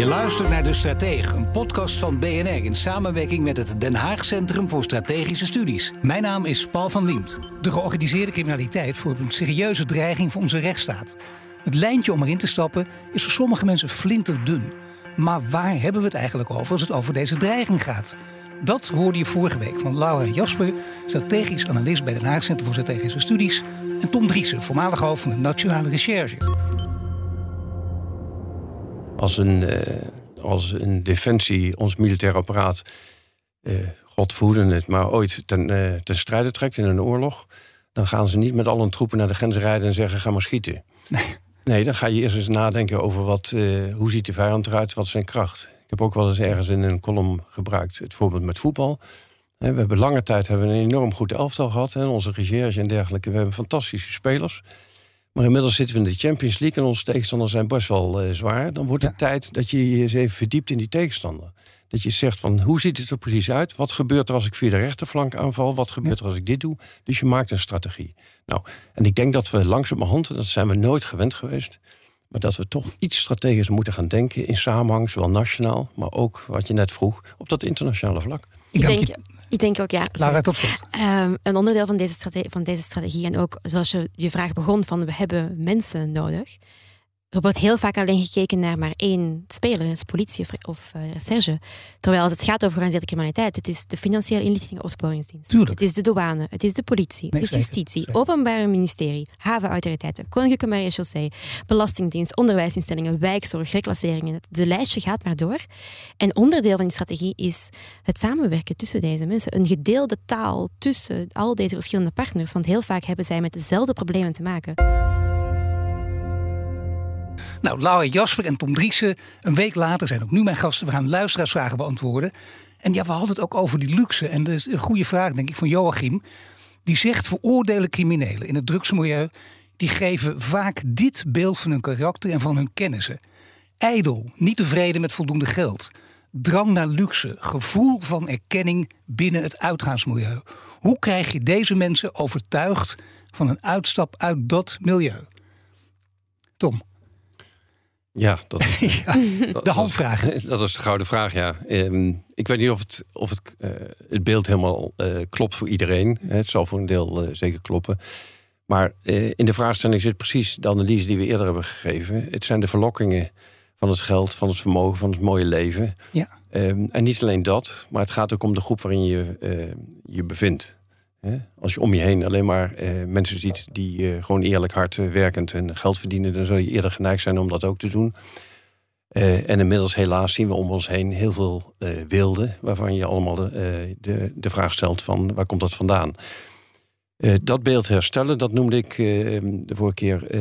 Je luistert naar De Stratege, een podcast van BNR in samenwerking met het Den Haag Centrum voor Strategische Studies. Mijn naam is Paul van Liemt. De georganiseerde criminaliteit vormt een serieuze dreiging voor onze rechtsstaat. Het lijntje om erin te stappen is voor sommige mensen flinterdun. Maar waar hebben we het eigenlijk over als het over deze dreiging gaat? Dat hoorde je vorige week van Laura Jasper, strategisch analist bij Den Haag Centrum voor Strategische Studies, en Tom Driessen, voormalig hoofd van de Nationale Recherche. Als een, uh, als een defensie ons militair apparaat, uh, God het, maar ooit ten, uh, ten strijde trekt in een oorlog, dan gaan ze niet met al hun troepen naar de grens rijden en zeggen: ga maar schieten. Nee. Nee, dan ga je eerst eens nadenken over wat, hoe ziet de vijand eruit, wat is zijn kracht. Ik heb ook wel eens ergens in een column gebruikt het voorbeeld met voetbal. We hebben lange tijd hebben we een enorm goed elftal gehad. Hè, onze recherche en dergelijke. We hebben fantastische spelers. Maar inmiddels zitten we in de Champions League en onze tegenstanders zijn best wel uh, zwaar. Dan wordt het tijd dat je je eens even verdiept in die tegenstander. Dat je zegt van hoe ziet het er precies uit? Wat gebeurt er als ik via de rechterflank aanval? Wat gebeurt er als ik dit doe? Dus je maakt een strategie. Nou, en ik denk dat we langzamerhand, dat zijn we nooit gewend geweest, maar dat we toch iets strategisch moeten gaan denken in samenhang, zowel nationaal, maar ook wat je net vroeg, op dat internationale vlak. Ik denk, ik denk ook, ja. Lara, tot slot. Um, een onderdeel van deze, strategie, van deze strategie, en ook zoals je je vraag begon, van we hebben mensen nodig. Er wordt heel vaak alleen gekeken naar maar één speler, is politie of, of uh, recherche. Terwijl als het gaat over georganiseerde criminaliteit, het is de financiële inlichting en opsporingsdienst. Tuurlijk. Het is de douane, het is de politie, Nee, het is justitie, zeker. openbaar ministerie, havenautoriteiten, koninklijke marechaussee, belastingdienst, onderwijsinstellingen, wijkzorg, reclasseringen. De lijstje gaat maar door. En onderdeel van die strategie is het samenwerken tussen deze mensen. Een gedeelde taal tussen al deze verschillende partners. Want heel vaak hebben zij met dezelfde problemen te maken. Nou, Laura Jasper en Tom Driessen, een week later zijn ook nu mijn gasten. We gaan luisteraarsvragen beantwoorden. En ja, we hadden het ook over die luxe. En dat is een goede vraag, denk ik, van Joachim. Die zegt, veroordelen criminelen in het drugsmilieu... die geven vaak dit beeld van hun karakter en van hun kennissen. Ijdel, niet tevreden met voldoende geld. Drang naar luxe, gevoel van erkenning binnen het uitgaansmilieu. Hoe krijg je deze mensen overtuigd van een uitstap uit dat milieu? Tom, Ja, dat is, ja, de handvraag. Dat, dat is de gouden vraag, ja. Ehm, ik weet niet of het, of het, eh, het beeld helemaal eh, klopt voor iedereen. Het zal voor een deel eh, zeker kloppen. Maar in de vraagstelling zit precies de analyse die we eerder hebben gegeven. Het zijn de verlokkingen van het geld, van het vermogen, van het mooie leven. Ja. Ehm, en niet alleen dat, maar het gaat ook om de groep waarin je je bevindt. Als je om je heen alleen maar eh, mensen ziet die eh, gewoon eerlijk hard eh, werkend en geld verdienen, dan zul je eerder geneigd zijn om dat ook te doen. En inmiddels helaas zien we om ons heen heel veel wilden, waarvan je allemaal de, de, de vraag stelt van waar komt dat vandaan? Dat beeld herstellen, dat noemde ik eh, de vorige keer eh,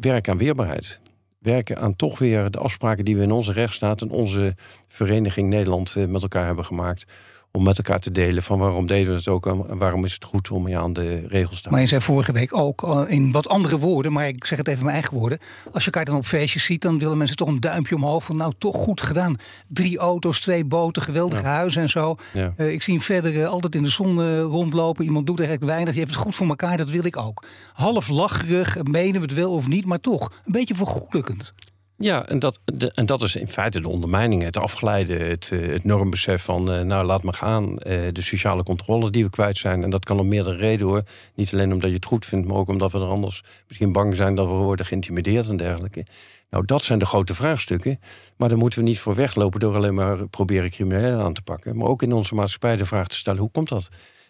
werk aan weerbaarheid. Werken aan toch weer de afspraken die we in onze rechtsstaat en onze vereniging Nederland met elkaar hebben gemaakt. Om met elkaar te delen van waarom deden we het ook en waarom is het goed om je aan de regels te Maar houden. je zei vorige week ook in wat andere woorden, maar ik zeg het even in mijn eigen woorden. Als je elkaar dan op feestjes ziet, dan willen mensen toch een duimpje omhoog van nou toch goed gedaan. Drie auto's, twee boten, geweldige huizen en zo. Ja. Eh, ik zie hem verder eh, altijd in de zon eh, rondlopen. Iemand doet eigenlijk weinig. Die heeft het goed voor elkaar, dat wil ik ook. Half lacherig, menen we het wel of niet, maar toch een beetje vergoelijkend. Ja, en dat, en dat is in feite de ondermijning, het afglijden, het, eh, het normbesef van eh, nou laat me gaan, eh, de sociale controle die we kwijt zijn. En dat kan om meerdere redenen hoor. Niet alleen omdat je het goed vindt, maar ook omdat we er anders misschien bang zijn dat we worden geïntimideerd en dergelijke. Nou, dat zijn de grote vraagstukken. Maar daar moeten we niet voor weglopen door alleen maar proberen criminelen aan te pakken. Maar ook in onze maatschappij de vraag te stellen: hoe komt dat?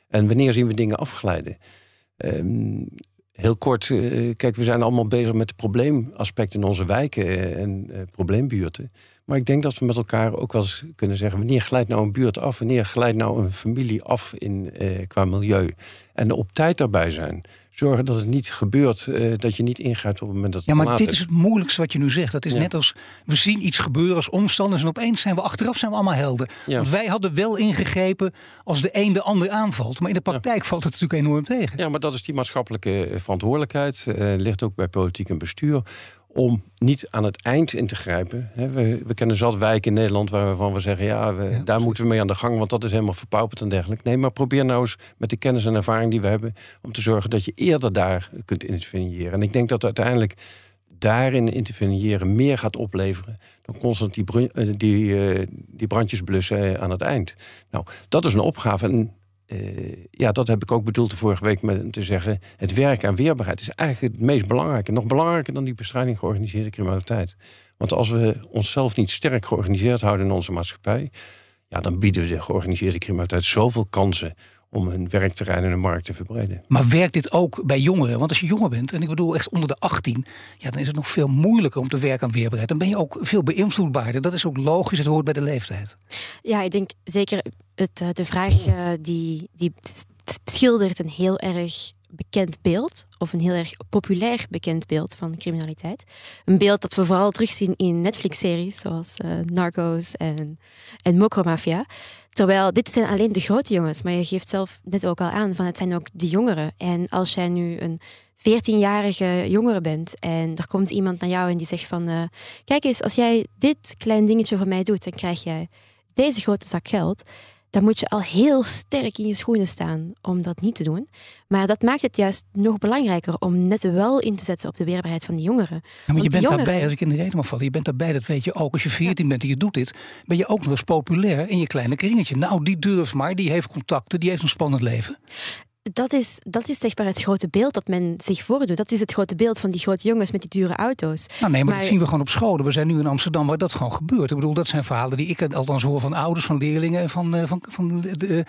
En wanneer zien we dingen afglijden? Ehm, heel kort, eh, kijk, we zijn allemaal bezig met de probleemaspecten in onze wijken eh, en eh, probleembuurten. Maar ik denk dat we met elkaar ook wel eens kunnen zeggen: wanneer glijdt nou een buurt af? Wanneer glijdt nou een familie af in, qua milieu? En op tijd daarbij zijn. Zorgen dat het niet gebeurt, eh, dat je niet ingrijpt op het moment dat het Ja, maar dit is het moeilijkste wat je nu zegt. Dat is Ja. net als we zien iets gebeuren als omstanders en opeens zijn we achteraf zijn we allemaal helden. Ja. Want wij hadden wel ingegrepen als de een de ander aanvalt. Maar in de praktijk valt het natuurlijk enorm tegen. Ja, maar dat is die maatschappelijke eh, verantwoordelijkheid. eh ligt ook bij politiek en bestuur. Om niet aan het eind in te grijpen. We, we kennen zat wijken in Nederland waarvan we zeggen: ja, we, Ja, daar moeten we mee aan de gang, want dat is helemaal verpauperd en dergelijke. Nee, maar probeer nou eens met de kennis en ervaring die we hebben. om te zorgen dat je eerder daar kunt interveneren. En ik denk dat uiteindelijk daarin interveneren meer gaat opleveren. dan constant die, eh, die, eh, die brandjes blussen eh, aan het eind. Nou, dat is een opgave. En ja, dat heb ik ook bedoeld de vorige week met te zeggen. Het werk aan weerbaarheid is eigenlijk het meest belangrijke. Nog belangrijker dan die bestrijding georganiseerde criminaliteit. Want als we onszelf niet sterk georganiseerd houden in onze maatschappij. Ja, dan bieden we de georganiseerde criminaliteit zoveel kansen om hun werkterrein en hun markt te verbreden. Maar werkt dit ook bij jongeren? Want als je jonger bent, en ik bedoel echt onder de 18, ja, dan is het nog veel moeilijker om te werken aan weerbaarheid. Dan ben je ook veel beïnvloedbaarder. Dat is ook logisch, het hoort bij de leeftijd. Ja, ik denk zeker het, eh, de vraag eh, die, die schildert een heel erg bekend beeld, of een heel erg populair bekend beeld van criminaliteit. Een beeld dat we vooral terugzien in Netflix-series zoals eh, Narcos en, en Mokromafia. Terwijl dit zijn alleen de grote jongens, maar je geeft zelf net ook al aan van het zijn ook de jongeren. En als jij nu een 14-jarige jongere bent en er komt iemand naar jou en die zegt van eh, kijk eens, als jij dit klein dingetje voor mij doet, dan krijg jij deze grote zak geld, dan moet je al heel sterk in je schoenen staan om dat niet te doen. Maar dat maakt het juist nog belangrijker om net wel in te zetten op de weerbaarheid van de jongeren. Ja, maar Want je bent jongeren- daarbij, als ik in de reden mag vallen, je bent daarbij, dat weet je ook. Als je 14 bent en je doet dit, ben je ook nog eens populair in je kleine kringetje. Nou, die durft maar, die heeft contacten, die heeft een spannend leven. Dat is, dat is zeg maar het grote beeld dat men zich voordoet. Dat is het grote beeld van die grote jongens met die dure auto's. Nou nee, maar, Maar- dat zien we gewoon op scholen. We zijn nu in Amsterdam waar dat gewoon gebeurt. Ik bedoel, dat zijn verhalen die ik althans hoor van ouders, van leerlingen en van, eh, van, van de, de,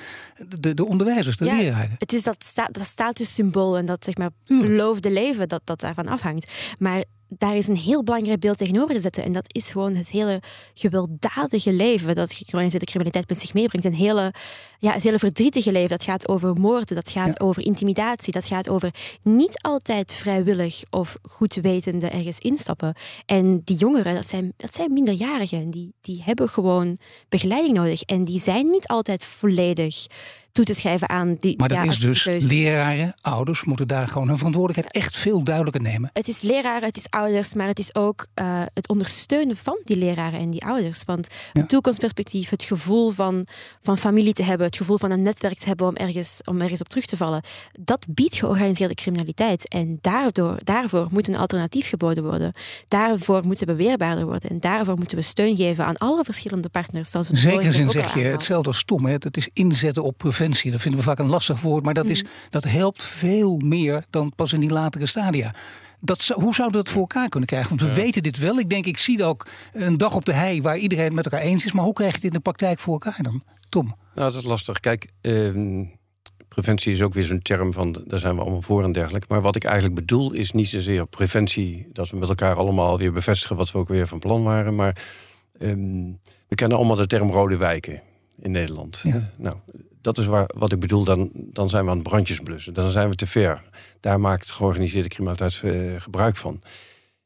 de, de onderwijzers, de Ja, leraren. Het is dat, sta, dat statussymbool en dat zeg maar, beloofde leven dat, dat daarvan afhangt. Maar daar is een heel belangrijk beeld tegenover te zetten. En dat is gewoon het hele gewelddadige leven dat georganiseerde criminaliteit met zich meebrengt. Een hele, ja, het hele verdrietige leven. Dat gaat over moorden, dat gaat Ja. over intimidatie, dat gaat over niet altijd vrijwillig of goed wetende ergens instappen. En die jongeren, dat zijn, dat zijn minderjarigen. Die, die hebben gewoon begeleiding nodig. En die zijn niet altijd volledig toe te schrijven aan die. Maar dat ja, is dus, leraren, ouders moeten daar gewoon hun verantwoordelijkheid echt veel duidelijker nemen. Het is leraren, het is ouders, maar het is ook eh, het ondersteunen van die leraren en die ouders. Want Ja. een toekomstperspectief, het gevoel van, van familie te hebben, het gevoel van een netwerk te hebben om ergens, om ergens op terug te vallen, dat biedt georganiseerde criminaliteit. En daardoor, daarvoor moet een alternatief geboden worden. Daarvoor moeten we weerbaarder worden. En daarvoor moeten we steun geven aan alle verschillende partners. Zoals we vorige zin zeg je hetzelfde als stom. Hè? Het is inzetten op preventie. Dat vinden we vaak een lastig woord. Maar dat, is, Mm. dat helpt veel meer dan pas in die latere stadia. Dat, hoe zouden we dat voor elkaar kunnen krijgen? Want we weten dit wel. Ik denk, ik zie ook een dag op de hei waar iedereen het met elkaar eens is. Maar hoe krijg je dit in de praktijk voor elkaar dan? Tom. Nou, dat is lastig. Kijk, ehm, preventie is ook weer zo'n term van daar zijn we allemaal voor en dergelijke. Maar wat ik eigenlijk bedoel is niet zozeer preventie, dat we met elkaar allemaal weer bevestigen wat we ook weer van plan waren. Maar ehm, we kennen allemaal de term rode wijken in Nederland. Ja. Nou, dat is waar, wat ik bedoel, dan, dan zijn we aan het brandjes blussen. Dan zijn we te ver. Daar maakt georganiseerde criminaliteit eh, gebruik van.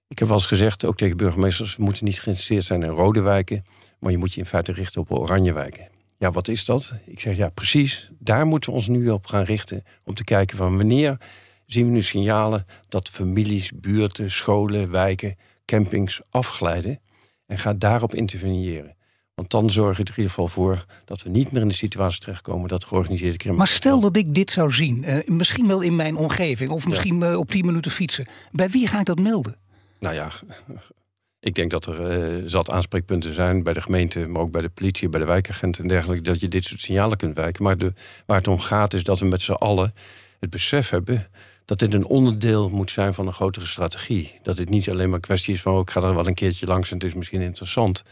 Ik heb wel eens gezegd, ook tegen burgemeesters, we moeten niet geïnteresseerd zijn in rode wijken, maar je moet je in feite richten op oranje wijken. Ja, wat is dat? Ik zeg ja, precies. Daar moeten we ons nu op gaan richten. Om te kijken van wanneer zien we nu signalen dat families, buurten, scholen, wijken, campings afglijden. En ga daarop interveneren. Want dan zorg je er in ieder geval voor dat we niet meer in de situatie terechtkomen dat georganiseerde Maar criminaliteit. stel dat ik dit zou zien. eh, misschien wel in mijn omgeving. Of misschien eh, op 10 minuten fietsen. Bij wie ga ik dat melden? Nou ja, ik denk dat er eh, zat aanspreekpunten zijn bij de gemeente, maar ook bij de politie, bij de wijkagenten en dergelijke, dat je dit soort signalen kunt wijken. Maar de, waar het om gaat is dat we met z'n allen het besef hebben dat dit een onderdeel moet zijn van een grotere strategie. Dat het niet alleen maar een kwestie is van oh, ik ga er wel een keertje langs en het is misschien interessant.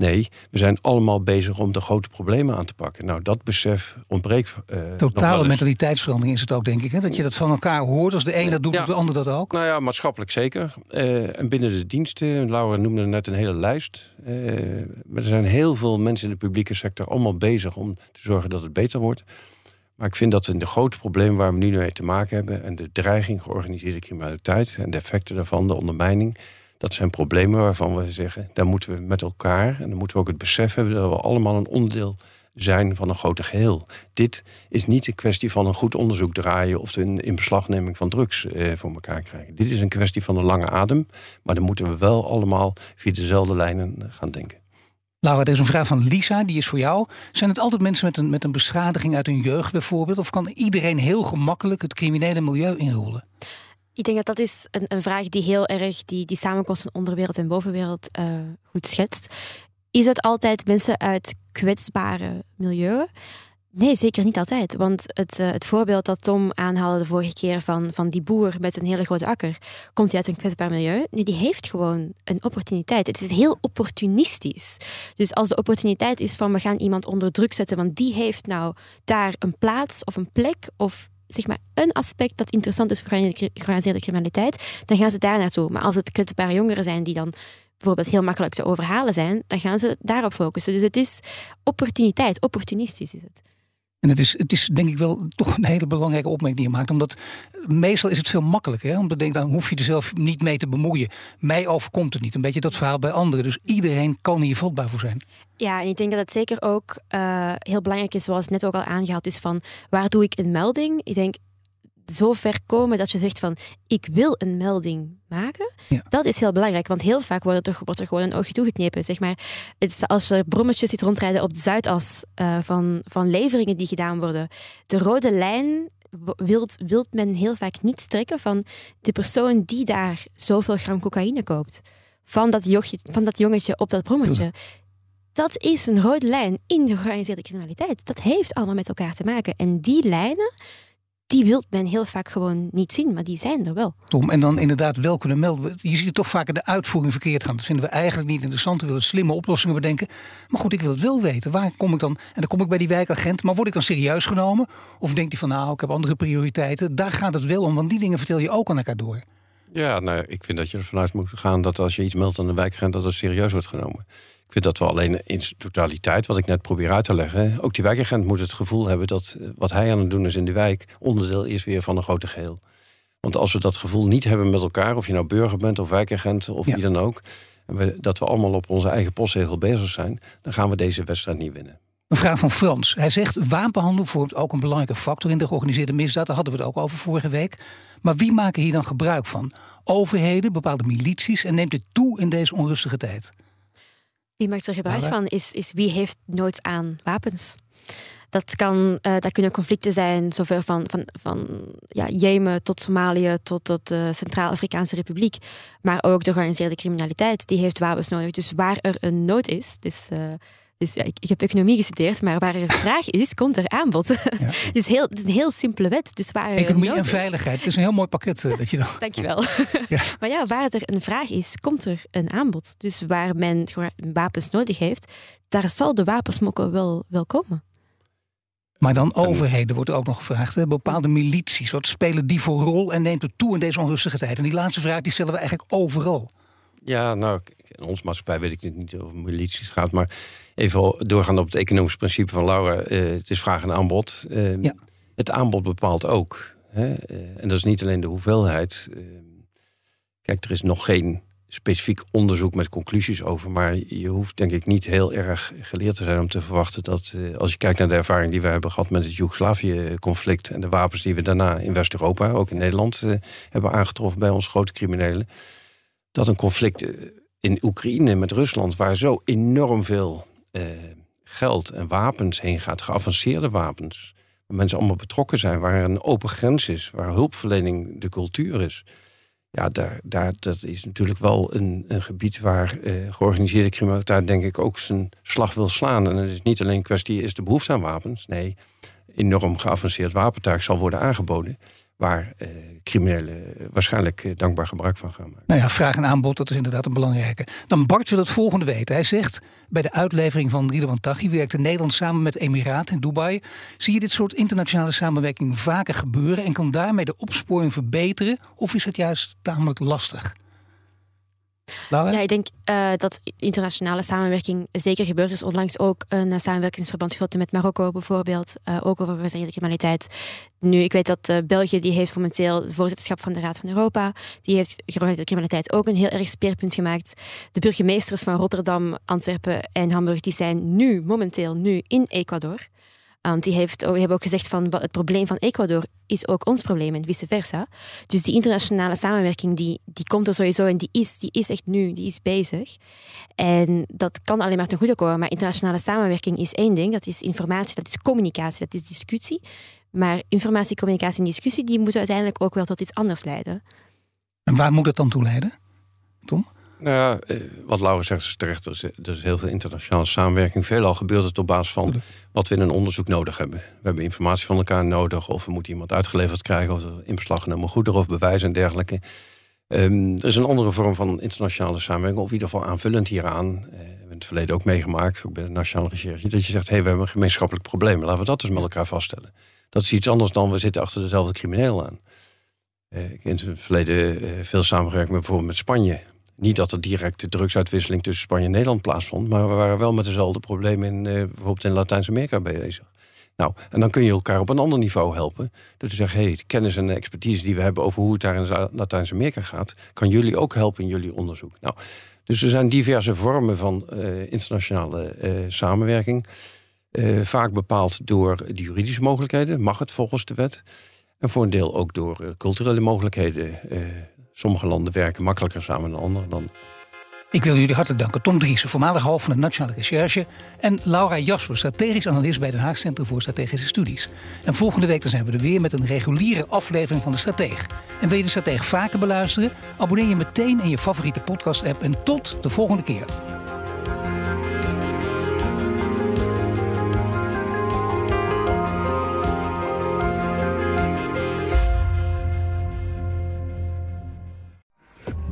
Nee, we zijn allemaal bezig om de grote problemen aan te pakken. Nou, dat besef ontbreekt. eh, Totale mentaliteitsverandering is het ook, denk ik. Hè? Dat je dat van elkaar hoort. Als de een dat doet, Ja. doet de ander dat ook. Nou ja, maatschappelijk zeker. Eh, en binnen de diensten, Laura noemde net een hele lijst. Eh, maar er zijn heel veel mensen in de publieke sector allemaal bezig om te zorgen dat het beter wordt. Maar ik vind dat in de grote problemen waar we nu mee te maken hebben... en de dreiging georganiseerde criminaliteit... en de effecten daarvan, de ondermijning... dat zijn problemen waarvan we zeggen... daar moeten we met elkaar, en dan moeten we ook het besef hebben... dat we allemaal een onderdeel zijn van een groter geheel. Dit is niet een kwestie van een goed onderzoek draaien... of een inbeslagneming van drugs eh, voor elkaar krijgen. Dit is een kwestie van een lange adem... maar dan moeten we wel allemaal via dezelfde lijnen gaan denken. Laura, er is een vraag van Lisa, die is voor jou. Zijn het altijd mensen met een, met een beschadiging uit hun jeugd bijvoorbeeld? Of kan iedereen heel gemakkelijk het criminele milieu inroelen? Ik denk dat dat is een, een vraag die heel erg die, die samenkomst van onderwereld en bovenwereld uh, goed schetst. Is het altijd mensen uit kwetsbare milieu? Nee, zeker niet altijd. Want het, uh, het voorbeeld dat Tom aanhaalde de vorige keer van, van die boer met een hele grote akker, komt hij uit een kwetsbaar milieu? Nee, die heeft gewoon een opportuniteit. Het is heel opportunistisch. Dus als de opportuniteit is van we gaan iemand onder druk zetten, want die heeft nou daar een plaats of een plek of zeg maar een aspect dat interessant is voor georganiseerde criminaliteit, dan gaan ze daar naartoe. Maar als het kwetsbare jongeren zijn die dan bijvoorbeeld heel makkelijk te overhalen zijn, dan gaan ze daarop focussen. Dus het is opportuniteit, opportunistisch is het. En het is, het is denk ik wel toch een hele belangrijke opmerking die je maakt. Omdat meestal is het veel makkelijker. Hè? Om te dan hoef je er zelf niet mee te bemoeien. Mij overkomt het niet. Een beetje dat verhaal bij anderen. Dus iedereen kan hier vatbaar voor zijn. Ja, en ik denk dat het zeker ook uh, heel belangrijk is, zoals net ook al aangehaald is, van waar doe ik een melding? Ik denk, zo ver komen dat je zegt van ik wil een melding maken. Dat is heel belangrijk, want heel vaak wordt er, wordt er gewoon een oogje toegeknepen. Zeg maar. Het is als er brommetjes zit rondrijden op de Zuidas uh, van, van leveringen die gedaan worden. De rode lijn wilt, wilt men heel vaak niet strekken van de persoon die daar zoveel gram cocaïne koopt. Van dat, jochje, van dat jongetje op dat brommetje. Dat is een rode lijn in de georganiseerde criminaliteit. Dat heeft allemaal met elkaar te maken. En die lijnen, die wil men heel vaak gewoon niet zien, maar die zijn er wel. Tom, en dan inderdaad wel kunnen melden. Je ziet het toch vaker de uitvoering verkeerd gaan. Dat vinden we eigenlijk niet interessant. We willen slimme oplossingen bedenken. Maar goed, ik wil het wel weten. Waar kom ik dan? En dan kom ik bij die wijkagent. Maar word ik dan serieus genomen? Of denkt hij van nou, ik heb andere prioriteiten? Daar gaat het wel om, want die dingen vertel je ook aan elkaar door. Ja, nou, ik vind dat je ervan uit moet gaan dat als je iets meldt aan de wijkagent, dat het serieus wordt genomen. Ik vind dat we alleen in totaliteit, wat ik net probeer uit te leggen, ook die wijkagent moet het gevoel hebben dat eh, wat hij aan het doen is in de wijk onderdeel is weer van een grote geheel. Want als we dat gevoel niet hebben met elkaar, of je nou burger bent of wijkagent of wie dan ook, dat we allemaal op onze eigen postzegel bezig zijn, dan gaan we deze wedstrijd niet winnen. Een vraag van Frans. Hij zegt: wapenhandel vormt ook een belangrijke factor in de georganiseerde misdaad. Daar hadden we het ook over vorige week. Maar wie maken hier dan gebruik van? Overheden, bepaalde milities en neemt dit toe in deze onrustige tijd? Wie maakt er gebruik van, is, is wie heeft nooit aan wapens. Dat, kan, uh, dat kunnen conflicten zijn, zoveel van, van, van ja, Jemen tot Somalië tot, tot de Centraal-Afrikaanse Republiek. Maar ook de georganiseerde criminaliteit, die heeft wapens nodig. Dus waar er een nood is, dus uh, dus ja, ik, ik, heb economie gestudeerd, maar waar er vraag is, komt er aanbod. Ja. het, is heel, het is een heel simpele wet. Dus waar economie en veiligheid. Het is een heel mooi pakket uh, dat je dan. Dankjewel. ja. Maar ja, waar er een vraag is, komt er een aanbod. Dus waar men wapens nodig heeft, daar zal de wapensmokkel wel, wel komen. Maar dan overheden wordt er ook nog gevraagd. Hè? Bepaalde milities, wat spelen die voor rol en neemt het toe in deze onrustige tijd? En die laatste vraag die stellen we eigenlijk overal. Ja, nou, in ons maatschappij weet ik niet of milities gaat, maar even doorgaan op het economisch principe van Laura. Uh, het is vraag en aanbod. Uh, ja. Het aanbod bepaalt ook. Hè? Uh, en dat is niet alleen de hoeveelheid. Ehm, kijk, er is nog geen specifiek onderzoek met conclusies over. Maar je hoeft denk ik niet heel erg geleerd te zijn om te verwachten dat als je kijkt naar de ervaring die we hebben gehad met het Joegoslavië-conflict en de wapens die we daarna in West-Europa, ook in Nederland, hebben aangetroffen bij onze grote criminelen dat een conflict eh, in Oekraïne met Rusland, waar zo enorm veel eh, geld en wapens heen gaat, geavanceerde wapens, waar mensen allemaal betrokken zijn, waar een open grens is, waar hulpverlening de cultuur is. Ja, daar, daar, dat is natuurlijk wel een, een gebied waar eh, georganiseerde criminaliteit, denk ik, ook zijn slag wil slaan. En het is niet alleen een kwestie, is de behoefte aan wapens. Nee, enorm geavanceerd wapentuig zal worden aangeboden waar eh, criminelen waarschijnlijk eh, dankbaar gebruik van gaan maken. Nou ja, vraag en aanbod, dat is inderdaad een belangrijke. Dan Bart wil het volgende weten. Hij zegt, bij de uitlevering van Ridwan Taghi werkte Nederland samen met Emiraten in Dubai. Zie je dit soort internationale samenwerking vaker gebeuren en kan daarmee de opsporing verbeteren? Of is het juist tamelijk lastig? Ja, ik denk uh, dat internationale samenwerking zeker gebeurt. Er is onlangs ook een uh, samenwerkingsverband gesloten met Marokko bijvoorbeeld, uh, ook over organiseerde criminaliteit. Nu, ik weet dat België die heeft momenteel het voorzitterschap van de Raad van Europa. Die heeft georganiseerde criminaliteit ook een heel erg speerpunt gemaakt. De burgemeesters van Rotterdam, Antwerpen en Hamburg die zijn nu, momenteel nu, in Ecuador. Want die heeft, oh, hebben ook gezegd van het probleem van Ecuador is ook ons probleem en vice versa. Dus die internationale samenwerking die, die komt er sowieso en die is, die is echt nu, die is bezig. En dat kan alleen maar ten goede komen. Maar internationale samenwerking is één ding, dat is informatie, dat is communicatie, dat is discussie. Maar informatie, communicatie en discussie die moeten uiteindelijk ook wel tot iets anders leiden. En waar moet het dan toe leiden, Tom? Nou ja, eh, wat Laura zegt is terecht. Er is, er is heel veel internationale samenwerking. Veelal gebeurt het op basis van wat we in een onderzoek nodig hebben. We hebben informatie van elkaar nodig. Of we moeten iemand uitgeleverd krijgen. Of in beslag genomen goederen of bewijzen en dergelijke. Um, er is een andere vorm van internationale samenwerking. Of in ieder geval aanvullend hieraan. Uh, we hebben in het verleden ook meegemaakt. Ook bij de Nationale Recherche. Dat je zegt, hé, hey, we hebben een gemeenschappelijk probleem. Laten we dat dus met elkaar vaststellen. Dat is iets anders dan we zitten achter dezelfde crimineel aan. Uh, ik heb in het verleden uh, veel samengewerkt met, bijvoorbeeld met Spanje. Niet dat er direct de drugsuitwisseling tussen Spanje en Nederland plaatsvond, maar we waren wel met dezelfde problemen in, uh, bijvoorbeeld in Latijns-Amerika bezig. Nou, en dan kun je elkaar op een ander niveau helpen. Door te zeggen, hey, de kennis en de expertise die we hebben over hoe het daar in Latijns-Amerika gaat, kan jullie ook helpen in jullie onderzoek. Nou, dus er zijn diverse vormen van uh, internationale uh, samenwerking. vaak bepaald door de juridische mogelijkheden, mag het volgens de wet. En voor een deel ook door culturele mogelijkheden. Sommige landen werken makkelijker samen dan andere. Dan... Ik wil jullie hartelijk danken. Tom Driessen, voormalig hoofd van de Nationale Recherche. En Laura Jasper, strategisch analist bij het Haag Centrum voor Strategische Studies. En volgende week dan zijn we er weer met een reguliere aflevering van de Strateeg. En wil je de Strateeg vaker beluisteren? Abonneer je meteen in je favoriete podcast-app. En tot de volgende keer.